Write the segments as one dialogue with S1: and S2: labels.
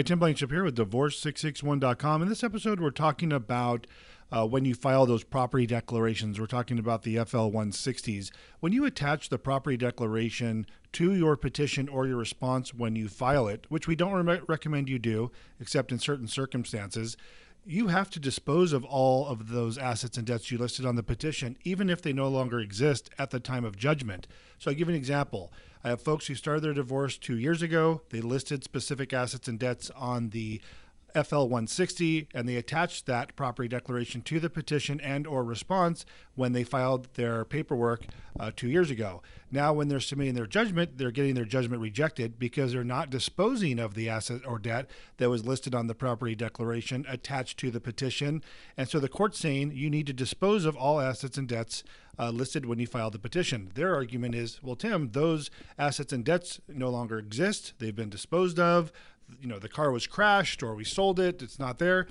S1: Hi, Tim Blankenship here with Divorce661.com. In this episode, we're talking about uh, when you file those property declarations. We're talking about the FL 160s. When you attach the property declaration to your petition or your response when you file it, which we don't re- recommend you do, except in certain circumstances, you have to dispose of all of those assets and debts you listed on the petition, even if they no longer exist at the time of judgment. So, I'll give an example. I have folks who started their divorce two years ago. They listed specific assets and debts on the FL 160 and they attached that property declaration to the petition and or response when they filed their paperwork uh, two years ago. Now, when they're submitting their judgment, they're getting their judgment rejected because they're not disposing of the asset or debt that was listed on the property declaration attached to the petition. And so the court's saying you need to dispose of all assets and debts uh, listed when you filed the petition. Their argument is, well, Tim, those assets and debts no longer exist. They've been disposed of you know the car was crashed or we sold it, it's not there.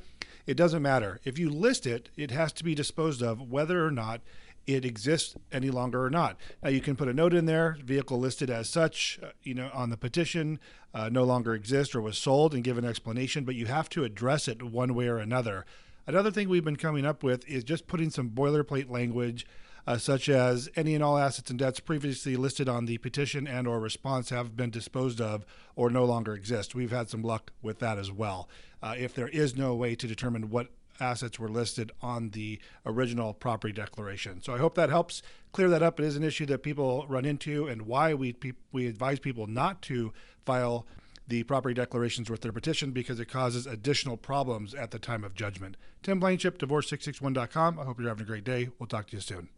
S1: It doesn't matter. If you list it, it has to be disposed of whether or not it exists any longer or not. Now you can put a note in there, vehicle listed as such, uh, you know, on the petition, uh, no longer exists or was sold, and give an explanation. But you have to address it one way or another. Another thing we've been coming up with is just putting some boilerplate language uh, such as any and all assets and debts previously listed on the petition and or response have been disposed of or no longer exist. We've had some luck with that as well. Uh, if there is no way to determine what assets were listed on the original property declaration. So I hope that helps clear that up. It is an issue that people run into and why we we advise people not to file the property declarations with their petition because it causes additional problems at the time of judgment. Tim Blankenship, divorce661.com. I hope you're having a great day. We'll talk to you soon.